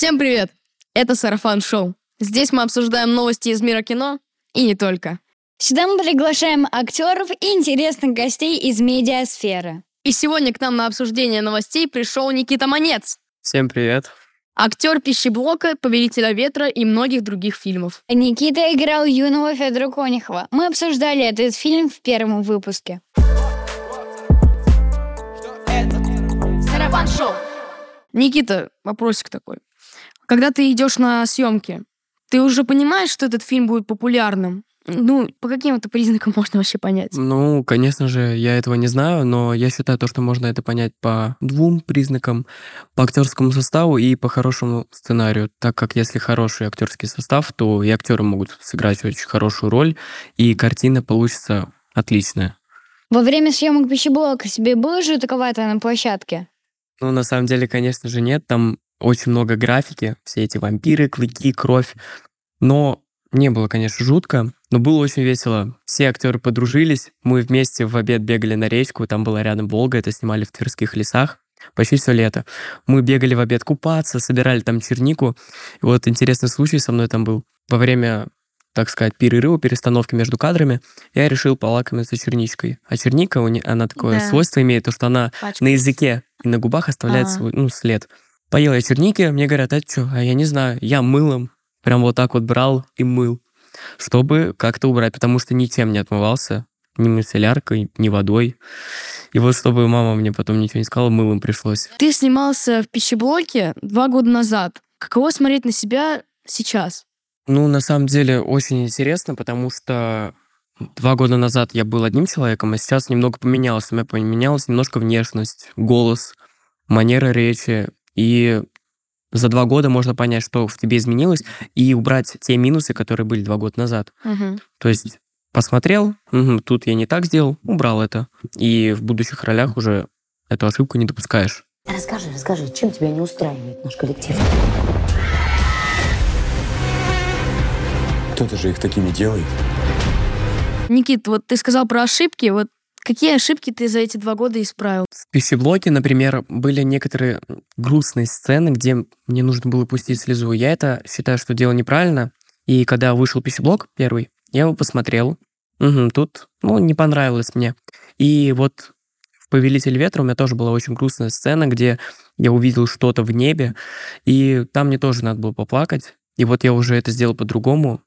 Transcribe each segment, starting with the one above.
Всем привет! Это Сарафан Шоу. Здесь мы обсуждаем новости из мира кино и не только. Сюда мы приглашаем актеров и интересных гостей из медиасферы. И сегодня к нам на обсуждение новостей пришел Никита Манец. Всем привет. Актер пищеблока, Повелителя ветра и многих других фильмов. Никита играл юного Федора Конюхова. Мы обсуждали этот фильм в первом выпуске. Сарафан Шоу. Никита, вопросик такой. Когда ты идешь на съемки, ты уже понимаешь, что этот фильм будет популярным? Ну, по каким это признакам можно вообще понять? Ну, конечно же, я этого не знаю, но я считаю то, что можно это понять по двум признакам. По актерскому составу и по хорошему сценарию. Так как если хороший актерский состав, то и актеры могут сыграть очень хорошую роль, и картина получится отличная. Во время съемок пищеблока себе было жутковато на площадке? Ну, на самом деле, конечно же, нет. Там очень много графики, все эти вампиры, клыки, кровь. Но не было, конечно, жутко, но было очень весело. Все актеры подружились, мы вместе в обед бегали на речку, там была рядом Волга, это снимали в Тверских лесах почти все лето. Мы бегали в обед купаться, собирали там чернику. И вот интересный случай со мной там был. Во время так сказать, перерыва, перестановки между кадрами, я решил полакомиться черничкой. А черника, она такое да. свойство имеет, то, что она Пачка. на языке и на губах оставляет а. свой ну, след. Поел я черники, мне говорят, а что? А я не знаю, я мылом прям вот так вот брал и мыл, чтобы как-то убрать, потому что ничем не отмывался, ни мицелляркой, ни водой. И вот чтобы мама мне потом ничего не сказала, мылом пришлось. Ты снимался в пищеблоке два года назад. Каково смотреть на себя сейчас? Ну, на самом деле, очень интересно, потому что два года назад я был одним человеком, а сейчас немного поменялось. У меня поменялась немножко внешность, голос, манера речи. И за два года можно понять, что в тебе изменилось, и убрать те минусы, которые были два года назад. Угу. То есть посмотрел, угу, тут я не так сделал, убрал это. И в будущих ролях уже эту ошибку не допускаешь. Расскажи, расскажи, чем тебя не устраивает наш коллектив? Кто-то же их такими делает. Никит, вот ты сказал про ошибки, вот Какие ошибки ты за эти два года исправил? В пищеблоке, например, были некоторые грустные сцены, где мне нужно было пустить слезу. Я это считаю, что дело неправильно. И когда вышел пищеблок первый, я его посмотрел. Угу, тут, ну, не понравилось мне. И вот в «Повелитель ветра» у меня тоже была очень грустная сцена, где я увидел что-то в небе, и там мне тоже надо было поплакать. И вот я уже это сделал по-другому,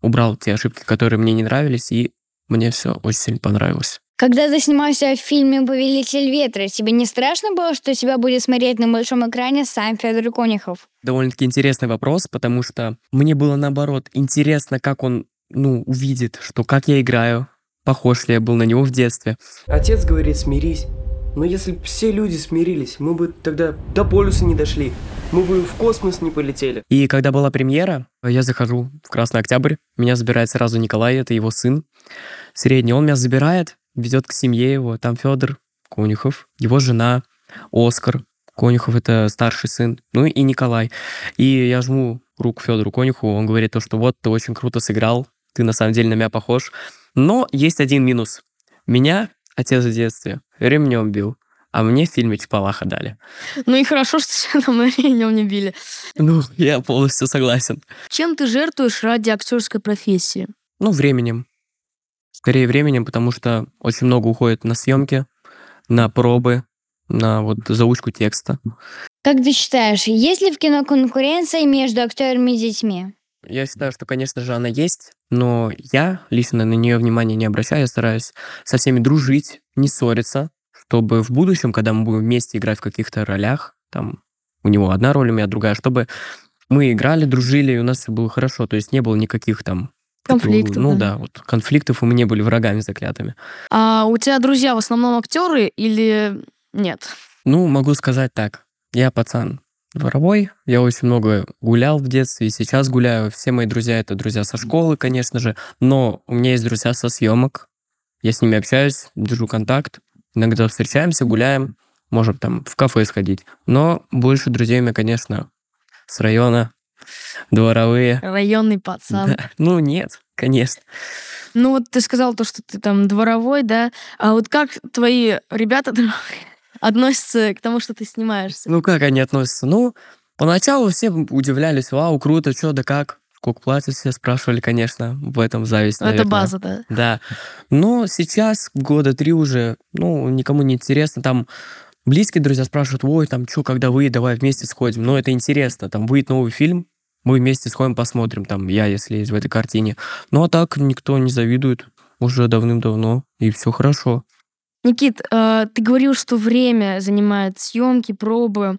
убрал те ошибки, которые мне не нравились, и мне все очень сильно понравилось. Когда ты снимался в фильме «Повелитель ветра», тебе не страшно было, что тебя будет смотреть на большом экране сам Федор Конюхов? Довольно-таки интересный вопрос, потому что мне было, наоборот, интересно, как он ну, увидит, что как я играю, похож ли я был на него в детстве. Отец говорит, смирись. Но если бы все люди смирились, мы бы тогда до полюса не дошли. Мы бы в космос не полетели. И когда была премьера, я захожу в Красный Октябрь. Меня забирает сразу Николай, это его сын средний. Он меня забирает, ведет к семье его. Там Федор Конюхов, его жена, Оскар Конюхов, это старший сын, ну и Николай. И я жму руку Федору Конюхову, он говорит то, что вот, ты очень круто сыграл, ты на самом деле на меня похож. Но есть один минус. Меня отец в детстве ремнем бил, а мне в фильме Чапалаха дали. Ну и хорошо, что там ремнем не били. Ну, я полностью согласен. Чем ты жертвуешь ради актерской профессии? Ну, временем скорее временем, потому что очень много уходит на съемки, на пробы, на вот заучку текста. Как ты считаешь, есть ли в кино конкуренция между актерами и детьми? Я считаю, что, конечно же, она есть, но я лично на нее внимания не обращаю, я стараюсь со всеми дружить, не ссориться, чтобы в будущем, когда мы будем вместе играть в каких-то ролях, там у него одна роль, у меня другая, чтобы мы играли, дружили, и у нас все было хорошо, то есть не было никаких там Конфликтов. Ну да. да, вот конфликтов, и мы не были врагами заклятыми. А у тебя друзья в основном актеры или нет? Ну, могу сказать так. Я пацан дворовой, я очень много гулял в детстве и сейчас гуляю. Все мои друзья это друзья со школы, конечно же, но у меня есть друзья со съемок. Я с ними общаюсь, держу контакт. Иногда встречаемся, гуляем, можем там в кафе сходить. Но больше друзей у меня, конечно, с района, дворовые. Районный пацан. Да. Ну, нет, конечно. Ну, вот ты сказал то, что ты там дворовой, да? А вот как твои ребята относятся к тому, что ты снимаешься? Ну, как они относятся? Ну, Поначалу все удивлялись, вау, круто, что, да как? Сколько платят, все спрашивали, конечно, в этом зависть, Ну, Это наверное. база, да. Да. Но сейчас, года три уже, ну, никому не интересно. Там близкие друзья спрашивают, ой, там, что, когда вы, давай вместе сходим. Но это интересно. Там выйдет новый фильм, мы вместе сходим, посмотрим. Там я, если есть в этой картине. Ну, а так никто не завидует уже давным-давно, и все хорошо. Никит, э, ты говорил, что время занимает съемки, пробы.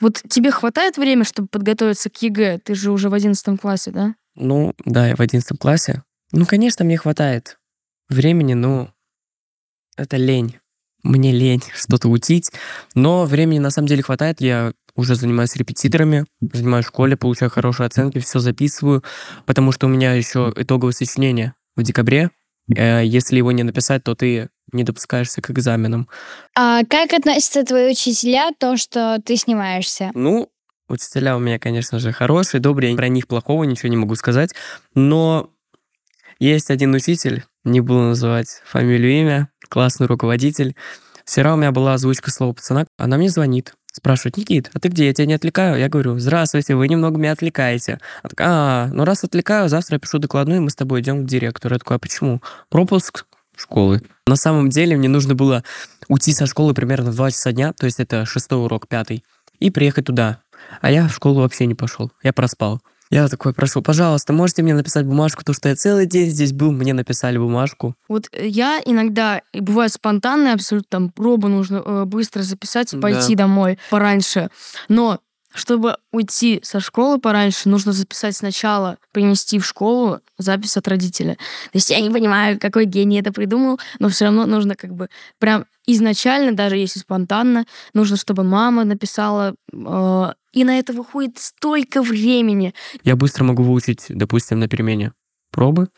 Вот тебе хватает времени, чтобы подготовиться к ЕГЭ? Ты же уже в 11 классе, да? Ну, да, я в 11 классе. Ну, конечно, мне хватает времени, но это лень. Мне лень что-то учить. Но времени на самом деле хватает. Я уже занимаюсь репетиторами, занимаюсь в школе, получаю хорошие оценки, все записываю, потому что у меня еще итоговое сочинение в декабре. Э, Если его не написать, то ты не допускаешься к экзаменам. А как относятся твои учителя то, что ты снимаешься? Ну, учителя у меня, конечно же, хорошие, добрые, про них плохого ничего не могу сказать, но есть один учитель, не буду называть фамилию, имя, классный руководитель. Вчера у меня была озвучка слова пацана, она мне звонит, спрашивает, Никит, а ты где, я тебя не отвлекаю? Я говорю, здравствуйте, вы немного меня отвлекаете. Она такая, а, ну раз отвлекаю, завтра я пишу докладную, и мы с тобой идем к директору. Я такой, а почему? Пропуск школы. На самом деле мне нужно было уйти со школы примерно в 2 часа дня, то есть это шестой урок, пятый, и приехать туда. А я в школу вообще не пошел, я проспал. Я такой прошу, пожалуйста, можете мне написать бумажку, то что я целый день здесь был, мне написали бумажку. Вот э, я иногда, и бывает спонтанные абсолютно, там, пробу нужно э, быстро записать и Да. пойти домой пораньше. Но чтобы уйти со школы пораньше, нужно записать сначала, принести в школу запись от родителя. То есть я не понимаю, какой гений это придумал, но все равно нужно как бы прям изначально, даже если спонтанно, нужно, чтобы мама написала, э, и на это выходит столько времени. Я быстро могу выучить, допустим, на перемене пробы,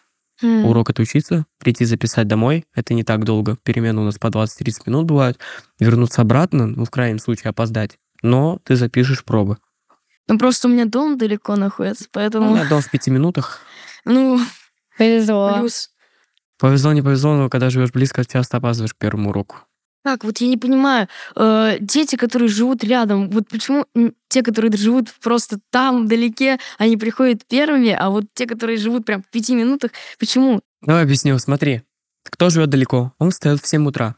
М. урок отучиться, прийти записать домой. Это не так долго. Перемены у нас по 20-30 минут бывают. Вернуться обратно, ну, в крайнем случае, опоздать. Но ты запишешь пробы. Ну, просто у меня дом далеко находится, Ну, поэтому, я дом в пяти минутах. ну, Повезло. плюс. Повезло, не повезло, но когда живешь близко, часто опаздываешь к первому уроку. Так, вот я не понимаю, э, дети, которые живут рядом, вот почему те, которые живут просто там, вдалеке, они приходят первыми, а вот те, которые живут прям в пяти минутах, почему? Давай объясню, смотри. Кто живет далеко? Он встает в 7 утра.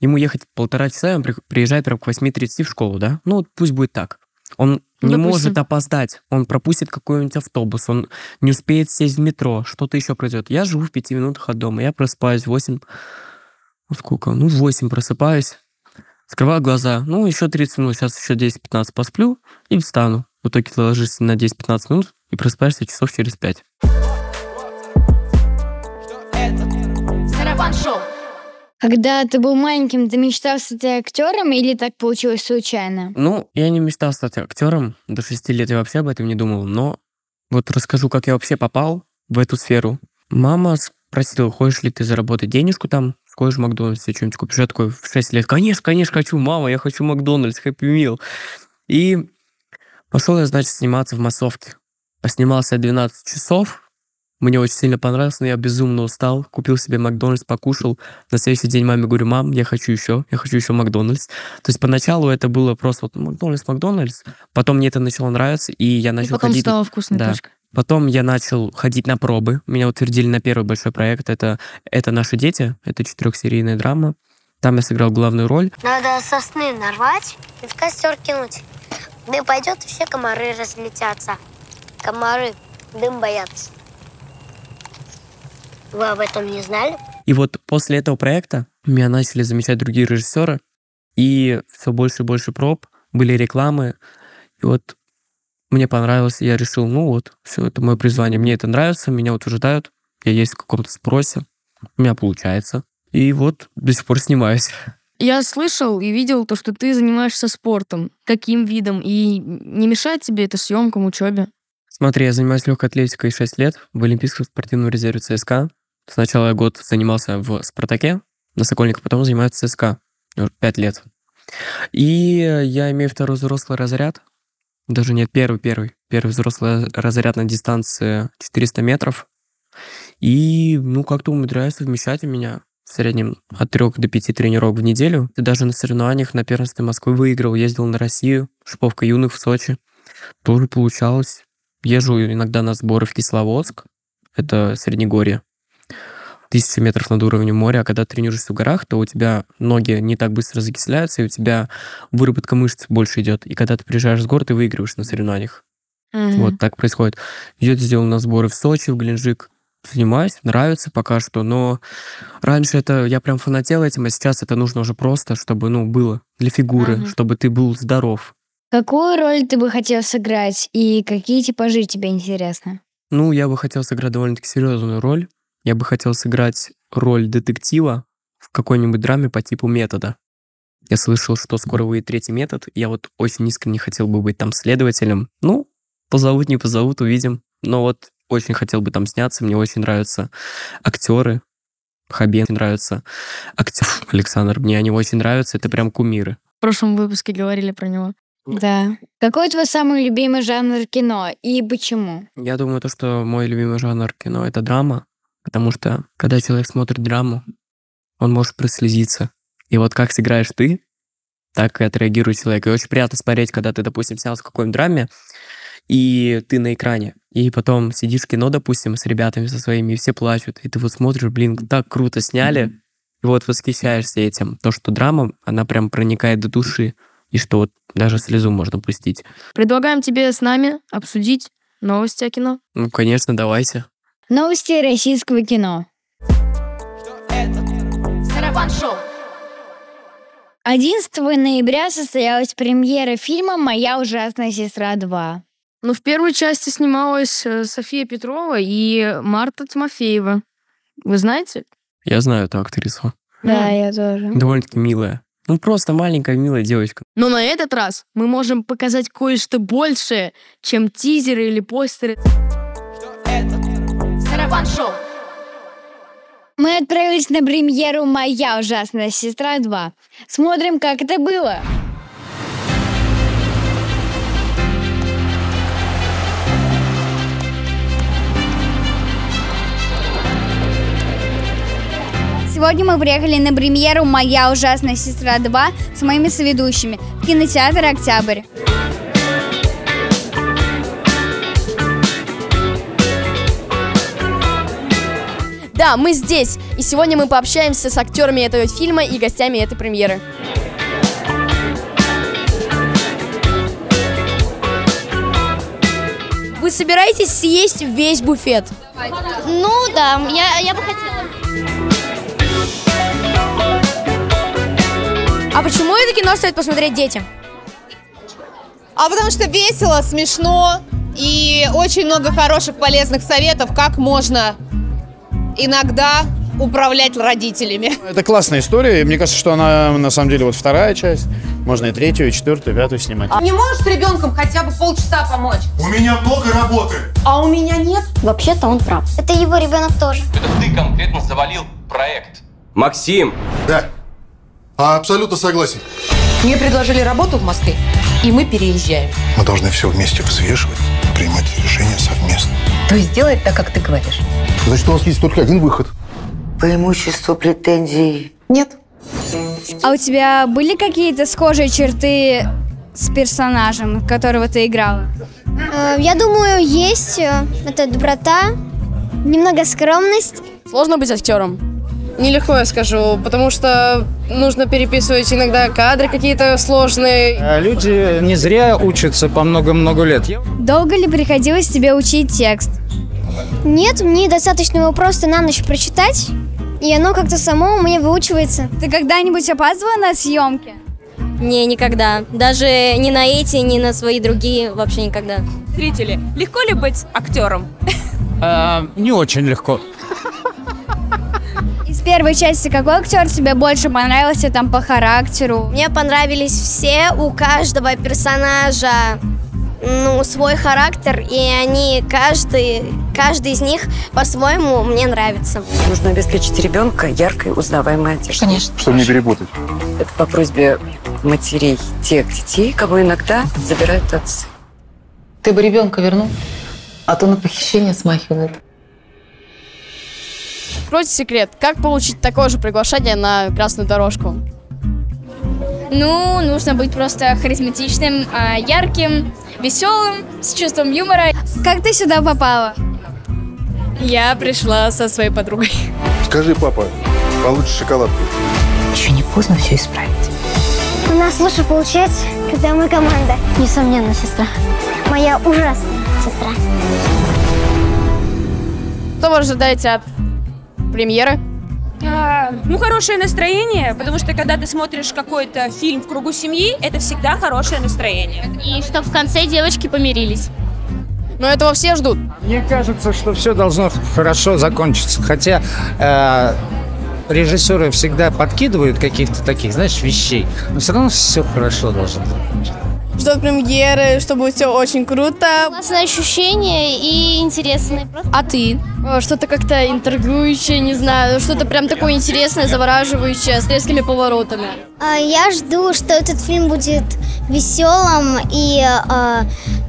Ему ехать полтора часа, и он при- приезжает прям к 8.30 в школу, да? Ну, вот пусть будет так. Он не Допустим. может опоздать. Он пропустит какой-нибудь автобус, он не успеет сесть в метро, что-то еще произойдет. Я живу в пяти минутах от дома, я просыпаюсь в 8... Ну, сколько? Ну, в 8 просыпаюсь, скрываю глаза. Ну, еще 30 минут, сейчас еще 10-15 посплю и встану. В итоге ты ложишься на 10-15 минут и просыпаешься часов через 5. Сарафан шоу. Когда ты был маленьким, ты мечтал стать актером или так получилось случайно? Ну, я не мечтал стать актером. До 6 лет я вообще об этом не думал. Но вот расскажу, как я вообще попал в эту сферу. Мама спросила, хочешь ли ты заработать денежку там, сходишь в Макдональдс, себе что-нибудь купишь. Я такой в 6 лет, конечно, конечно, хочу, мама, я хочу Макдональдс, Хэппи Мил. И пошел я, значит, сниматься в массовке. Поснимался я 12 часов, мне очень сильно понравилось, но я безумно устал. Купил себе Макдональдс, покушал. На следующий день маме говорю, мам, я хочу еще, я хочу еще Макдональдс. То есть поначалу это было просто вот Макдональдс, Макдональдс. Потом мне это начало нравиться, и я И начал потом ходить... стала вкусная Да. Потом я начал ходить на пробы. Меня утвердили на первый большой проект. Это, это «Наши дети». Это четырехсерийная драма. Там я сыграл главную роль. Надо сосны нарвать и в костер кинуть. Дым пойдет, и все комары разлетятся. Комары дым боятся. Вы об этом не знали? И вот после этого проекта меня начали замечать другие режиссеры. И все больше и больше проб. Были рекламы. И вот мне понравилось. и Я решил, ну вот, все, это мое призвание. Мне это нравится, меня утверждают. Я есть в каком-то спросе. У меня получается. И вот до сих пор снимаюсь. Я слышал и видел то, что ты занимаешься спортом. Каким видом? И не мешает тебе это съемкам, учебе? Смотри, я занимаюсь легкой атлетикой 6 лет в Олимпийском спортивном резерве ЦСКА. Сначала я год занимался в «Спартаке» на Сокольниках, потом занимаюсь в ЦСКА. Уже 5 лет. И я имею второй взрослый разряд. Даже нет, первый, первый. Первый взрослый разряд на дистанции 400 метров. И, ну, как-то умудряюсь совмещать у меня в среднем от 3 до 5 тренировок в неделю. И даже на соревнованиях на первенстве Москвы выиграл, ездил на Россию, шиповка юных в Сочи. Тоже получалось. Езжу иногда на сборы в Кисловодск. Это Среднегорье. Тысяча метров над уровнем моря. А когда тренируешься в горах, то у тебя ноги не так быстро закисляются, и у тебя выработка мышц больше идет. И когда ты приезжаешь с гор, ты выигрываешь на соревнованиях. Мгм. Вот так происходит. Ездил на сборы в Сочи, в Геленджик. Занимаюсь, нравится пока что, но раньше это я прям фанател этим, а сейчас это нужно уже просто, чтобы, ну, было для фигуры, Мгм. чтобы ты был здоров. Какую роль ты бы хотел сыграть и какие типажи тебе интересны? Ну, я бы хотел сыграть довольно-таки серьезную роль. Я бы хотел сыграть роль детектива в какой-нибудь драме по типу метода. Я слышал, что скоро выйдет третий метод. Я вот очень искренне хотел бы быть там следователем. Ну, позовут, не позовут, увидим. Но вот очень хотел бы там сняться. Мне очень нравятся актеры. Хабен нравится. Актер Александр. Мне они очень нравятся. Это прям кумиры. В прошлом выпуске говорили про него. Да. Какой твой самый любимый жанр кино и почему? Я думаю, то, что мой любимый жанр кино — это драма, потому что, когда человек смотрит драму, он может прослезиться. И вот как сыграешь ты, так и отреагирует человек. И очень приятно смотреть, когда ты, допустим, снялся в какой-нибудь драме, и ты на экране, и потом сидишь в кино, допустим, с ребятами со своими, и все плачут, и ты вот смотришь, блин, так круто сняли, и вот восхищаешься этим. То, что драма, она прям проникает до души, и что вот даже слезу можно пустить. Предлагаем тебе с нами обсудить новости о кино. Ну, конечно, давайте. Новости российского кино. Сарафан Шоу. 11 ноября состоялась премьера фильма «Моя ужасная сестра 2». Ну, в первой части снималась э, София Петрова и Марта Тимофеева. Вы знаете? Я знаю эту актрису. Да, М. я тоже. Довольно-таки милая. Ну, просто маленькая милая девочка. Но на этот раз мы можем показать кое-что большее, чем тизеры или постеры. Сарафан Шоу. Мы отправились на премьеру «Моя ужасная сестра 2». Смотрим, как это было. Сегодня мы приехали на премьеру «Моя ужасная сестра 2» с моими соведущими в кинотеатр «Октябрь». Да, мы здесь, и сегодня мы пообщаемся с актерами этого фильма и гостями этой премьеры. Вы собираетесь съесть весь буфет? Ну да, я, я бы хотела. А почему это кино стоит посмотреть детям? А потому что весело, смешно и очень много хороших полезных советов, как можно иногда управлять родителями. Это классная история, и мне кажется, что она на самом деле вот вторая часть. Можно и третью, и четвертую, и пятую снимать. Не можешь ребенком хотя бы полчаса помочь? У меня много работы. А у меня нет. Вообще-то он прав. Это его ребенок тоже. Это ты конкретно завалил проект. Максим, Да. А, абсолютно согласен. Мне предложили работу в Москве, и мы переезжаем. Мы должны все вместе взвешивать, принимать решения совместно. То есть делать так, как ты говоришь? Значит, у нас есть только один выход. По имуществу претензий Нет. А у тебя были какие-то схожие черты с персонажем, которого ты играла? Э, Я думаю, есть э, это доброта, немного скромность. Сложно быть актером. Нелегко, я скажу, потому что нужно переписывать иногда кадры какие-то сложные. А Люди не зря учатся по много-много лет. Долго ли приходилось тебе учить текст? Нет, мне достаточно его просто на ночь прочитать, и оно как-то само у меня выучивается. Ты когда-нибудь опаздывала на съемки? Не, никогда. Даже ни на эти, ни на свои другие вообще никогда. Зрители, легко ли быть актером? А, не очень легко. Из первой части какой актер тебе больше понравился там по характеру? Мне понравились все, у каждого персонажа ну, свой характер, и они, каждый, каждый из них по-своему мне нравится. нужно обеспечить ребенка яркой узнаваемой одеждой. Конечно. Чтобы не перепутать. Это по просьбе матерей тех детей, кого иногда забирают отцы. Ты бы ребенка вернул, а то на похищение смахивает. Откройте секрет, как получить такое же приглашение на красную Ну, нужно быть просто харизматичным, а, ярким веселым, с чувством юмора. Как ты сюда попала? Я пришла со своей подругой. Скажи, папа, получишь шоколадку? Еще не поздно все исправить. У нас лучше получается, когда мы команда. Несомненно, сестра. Моя ужасная сестра. Что вы ожидаете от премьеры? А, ну, хорошее настроение, потому что когда ты смотришь какой-то фильм в кругу семьи, это всегда хорошее настроение. И что в конце девочки помирились. Но этого все ждут. Мне кажется, что все должно хорошо закончиться. Хотя э, режиссеры всегда подкидывают каких-то таких, знаешь, вещей. Но все равно все хорошо должно закончиться. Ждут премьеры, чтобы все очень круто. Классное ощущение и интересное. А ты? Что-то как-то интригующее, не знаю, что-то прям такое интересное, завораживающее, с резкими поворотами. А, Я жду, что этот фильм будет веселым и а,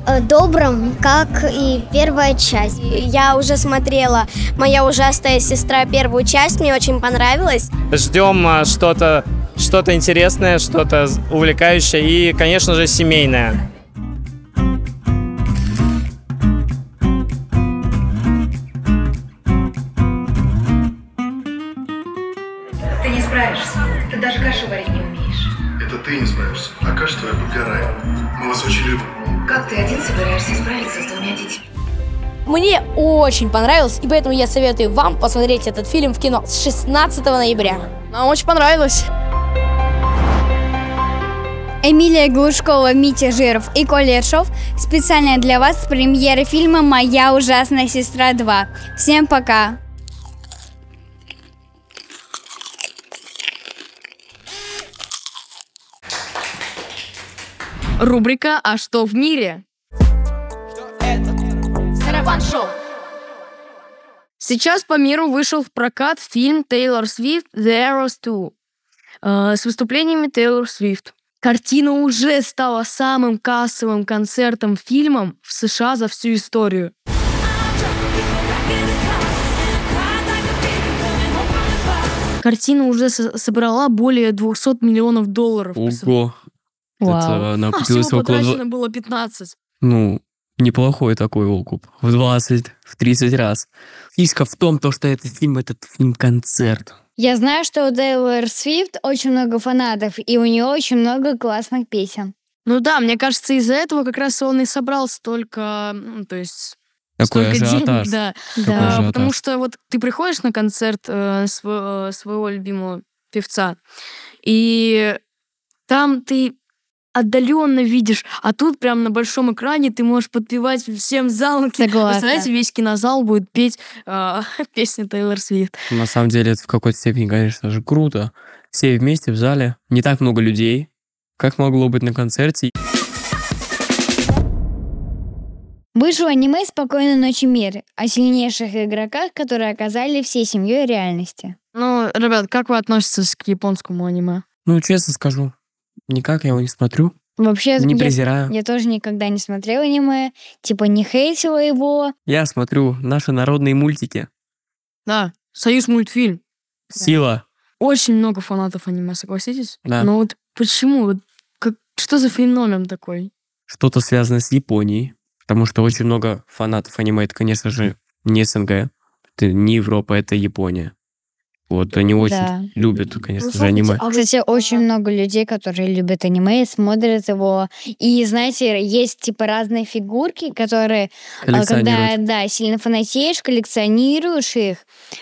а, добрым, как и первая часть. Я уже смотрела «Моя ужасная сестра» первую часть, мне очень понравилось. Ждем что-то что-то интересное, что-то увлекающее и, конечно же, семейное. Ты не справишься. Ты даже кашу варить не умеешь. Это ты не справишься, а каша твоя подгорает. Мы вас очень любим. Как ты один собираешься справиться с двумя детьми? Мне очень понравилось, и поэтому я советую вам посмотреть этот фильм в кино с 16 ноября. Нам очень понравилось. Эмилия Глушкова, Митя Жиров и Коля Ершов специально для вас с премьеры фильма «Моя ужасная сестра 2». Всем пока! Рубрика «А что в мире?» Сейчас по миру вышел в прокат фильм Тейлор Свифт «The Eras 2» э, с выступлениями Тейлор Свифт. Картина уже стала самым кассовым концертом фильмом в США за всю историю. Картина уже со- собрала более 200 миллионов долларов. Ого. Вау. Это она А, всего около... потрачено было 15. Ну, неплохой такой окуп. В 20, в 30 раз. Фишка в том, то, что этот фильм, этот фильм-концерт. Я знаю, что у Тейлор Свифт очень много фанатов, и у нее очень много классных песен. Ну да, мне кажется, из-за этого как раз он и собрал столько, ну, то есть Такой столько ажиотаж. денег, да. Такой А, ажиотаж. потому что вот ты приходишь на концерт э, э, своего любимого певца, и там ты отдаленно видишь, а тут прям на большом экране ты можешь подпевать всем залом. Согласна. Представляете, весь кинозал будет петь э, песни Тейлор Свифт. На самом деле, это в какой-то степени, конечно же, круто. Все вместе в зале, не так много людей, как могло быть на концерте. Вышло аниме «Спокойной ночи, мир» о сильнейших игроках, которые оказали всей семьей реальности. Ну, ребят, как вы относитесь к японскому аниме? Ну, честно скажу, никак я его не смотрю. Вообще, Не я- презираю. Я, тоже никогда не смотрела аниме, типа не хейтила его. Я смотрю наши народные мультики. Да, Союз мультфильм. Сила. Очень много фанатов аниме, согласитесь? Да. Но вот почему? Вот как, что за феномен такой? Что-то связанное с Японией. Потому что очень много фанатов аниме. Это, конечно же, не СНГ. Это не Европа, это Япония. Вот они очень Да. любят, конечно Ну, же, аниме. Кстати, очень много людей, которые любят аниме, смотрят его. И, знаете, есть типа разные фигурки, которые, а, когда, да, сильно фанатеешь, коллекционируешь их.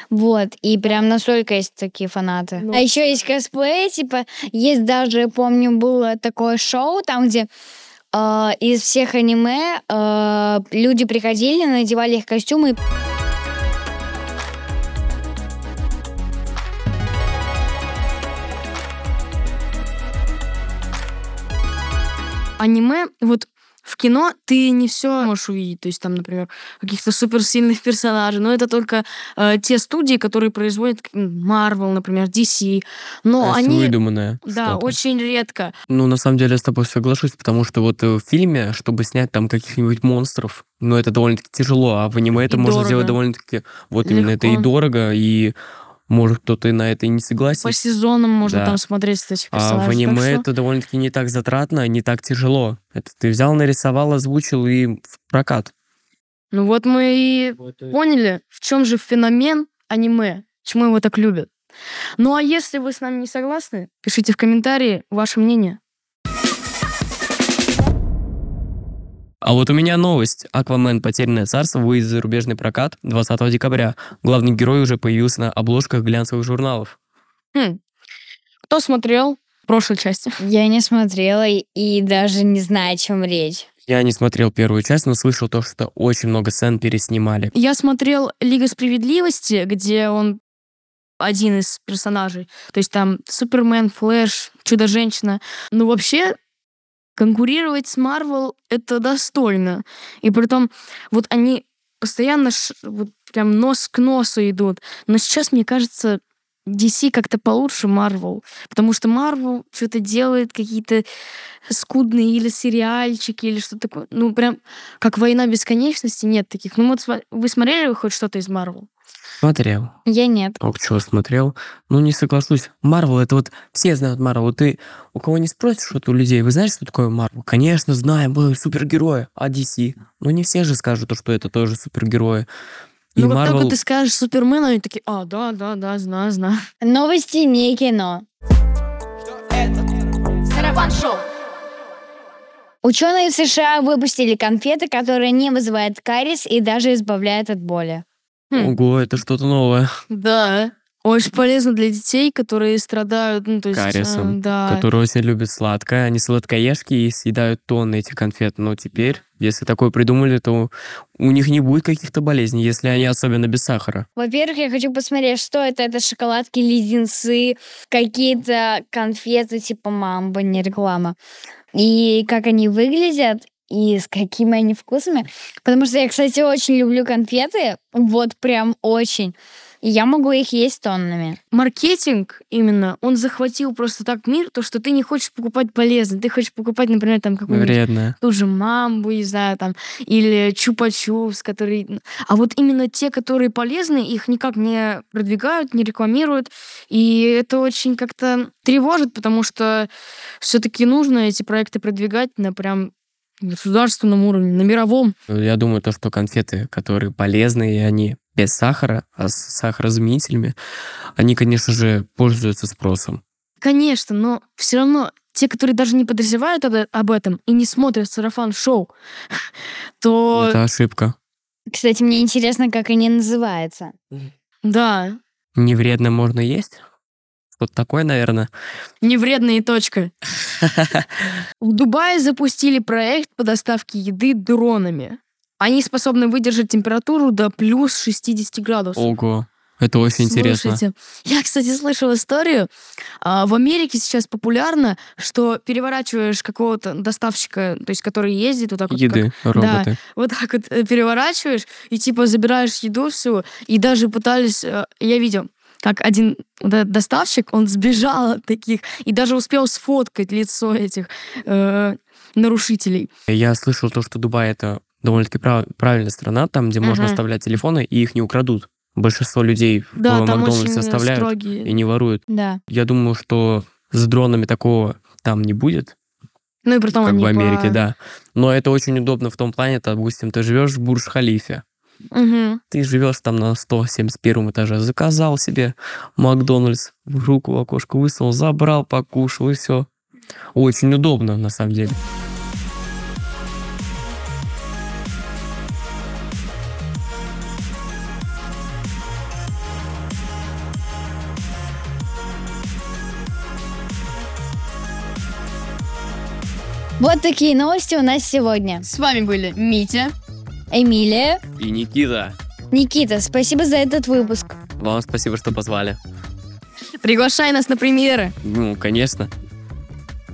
Вот. И прям настолько есть такие фанаты. А еще есть косплей, типа, есть даже, помню, было такое шоу, там, где а, из всех аниме а, люди приходили, надевали их костюмы. Аниме, вот в кино ты не все можешь увидеть. То есть там, например, каких-то суперсильных персонажей. Но это только э, те студии, которые производят Marvel, например, DC. Но А, они... выдуманное Да, что-то. очень редко. Ну, на самом деле, я с тобой соглашусь, потому что вот э, в фильме, чтобы снять там каких-нибудь монстров, ну, это довольно-таки тяжело, а в аниме это И можно дорого. сделать довольно-таки... Вот именно это и Легко. дорого, и Может, кто-то и на это и не согласен. По сезонам можно Да. там смотреть этих А персонажей. в так аниме что- это довольно-таки не так затратно, не так тяжело. Это ты взял, нарисовал, озвучил и в прокат. Ну вот мы и поняли, в чем же феномен аниме, почему его так любят. Ну а если вы с нами не согласны, пишите в комментарии ваше мнение. А вот у меня новость. Аквамен «Потерянное царство» выйдет в зарубежный прокат 20 декабря. Главный герой уже появился на обложках глянцевых журналов. Хм. Кто смотрел в прошлой части? Я не смотрела и, и даже не знаю, о чем речь. Я не смотрел первую часть, но слышал то, что очень много сцен переснимали. Я смотрел Лига справедливости, где он один из персонажей. То есть там Супермен, Флэш, Чудо-женщина. Ну, вообще, конкурировать с Марвел — это достойно. И притом, вот они постоянно ш- вот прям нос к носу идут. Но сейчас, мне кажется, DC как-то получше Марвел. Потому что Марвел что-то делает, какие-то скудные или сериальчики, или что-то такое. Ну, прям как «Война бесконечности» нет таких. Ну, вот вы смотрели хоть что-то из Марвел? Смотрел. Я нет. Ок, чего смотрел. Ну, не соглашусь. Марвел, это вот все знают Марвел. Ты у кого не спросишь, вот у людей, вы знаете, что такое Марвел? Конечно, знаем, мы супергерои. А DC? Ну, не все же скажут, что это тоже супергерои. И ну, как Марвел... только ты скажешь Супермен, они такие, а, да, да, да, знаю, знаю. Новости не кино. Ученые в США выпустили конфеты, которые не вызывают кариес и даже избавляют от боли. Ого, это что-то новое. Да. Очень полезно для детей, которые страдают, ну, то есть... э, Кариесом, да. которые очень любят сладкое. Они сладкоежки и съедают тонны этих конфет. Но теперь, если такое придумали, то у них не будет каких-то болезней, если они особенно без сахара. Во-первых, я хочу посмотреть, что это. Это шоколадки, леденцы, какие-то конфеты типа мамба, не реклама. И как они выглядят, и с какими они вкусами. Потому что я, кстати, очень люблю конфеты. Вот прям очень. И я могу их есть тоннами. Маркетинг именно, он захватил просто так мир, то, что ты не хочешь покупать полезно. Ты хочешь покупать, например, там какую-нибудь Вредное. ту же мамбу, не знаю, там, или чупа-чупс, который... А вот именно те, которые полезны, их никак не продвигают, не рекламируют. И это очень как-то тревожит, потому что все-таки нужно эти проекты продвигать на прям государственном уровне, на мировом. Я думаю, то, что конфеты, которые полезные, и они без сахара, а с сахарозаменителями, они, конечно же, пользуются спросом. Конечно, но все равно те, которые даже не подозревают об, об этом и не смотрят сарафан-шоу, то Это ошибка. Кстати, мне интересно, как они называются. да, Не вредно можно есть? Что-то такое, наверное. не вредная и точка. В Дубае запустили проект по доставке еды дронами. Они способны выдержать температуру до плюс 60 градусов. Ого. Это очень интересно. Слушайте, я, кстати, слышала историю. а, В Америке сейчас популярно, что переворачиваешь какого-то доставщика, то есть который ездит вот так вот. Еды, как- роботы. Да, вот так вот э, переворачиваешь и типа забираешь еду всю. И даже пытались, э, я видел, как один вот этот доставщик, он сбежал от таких и даже успел сфоткать лицо этих э, нарушителей. Я слышал то, что Дубай это довольно-таки прав- правильная страна, там, где можно Мгм. оставлять телефоны, и их не украдут. Большинство людей Да, в Макдональдсе оставляют строгие. и не воруют. Да. Я думаю, что с дронами такого там не будет, Ну и притом как они в Америке, по- да. Но это очень удобно в том плане, допустим, ты живешь в Бурж-Халифе, Мгм. ты живешь там на 171 этаже, заказал себе Макдональдс, в руку в окошко высунул, забрал, покушал и все. Очень удобно, на самом деле. Вот такие новости у нас сегодня. С вами были Митя, Эмилия, И Никита, Никита, спасибо за этот выпуск. вам спасибо, что позвали. Приглашай нас на премьеры. Ну, конечно.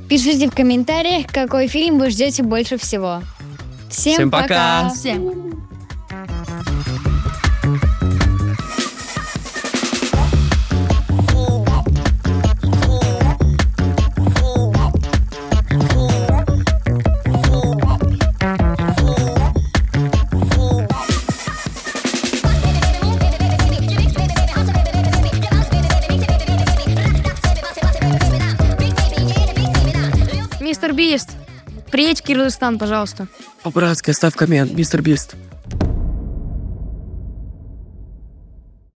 Пишите в комментариях, какой фильм вы ждете больше всего. Всем, Всем пока. пока. Всем. Киргизстан, пожалуйста. По-братски оставь коммент, мистер Бист.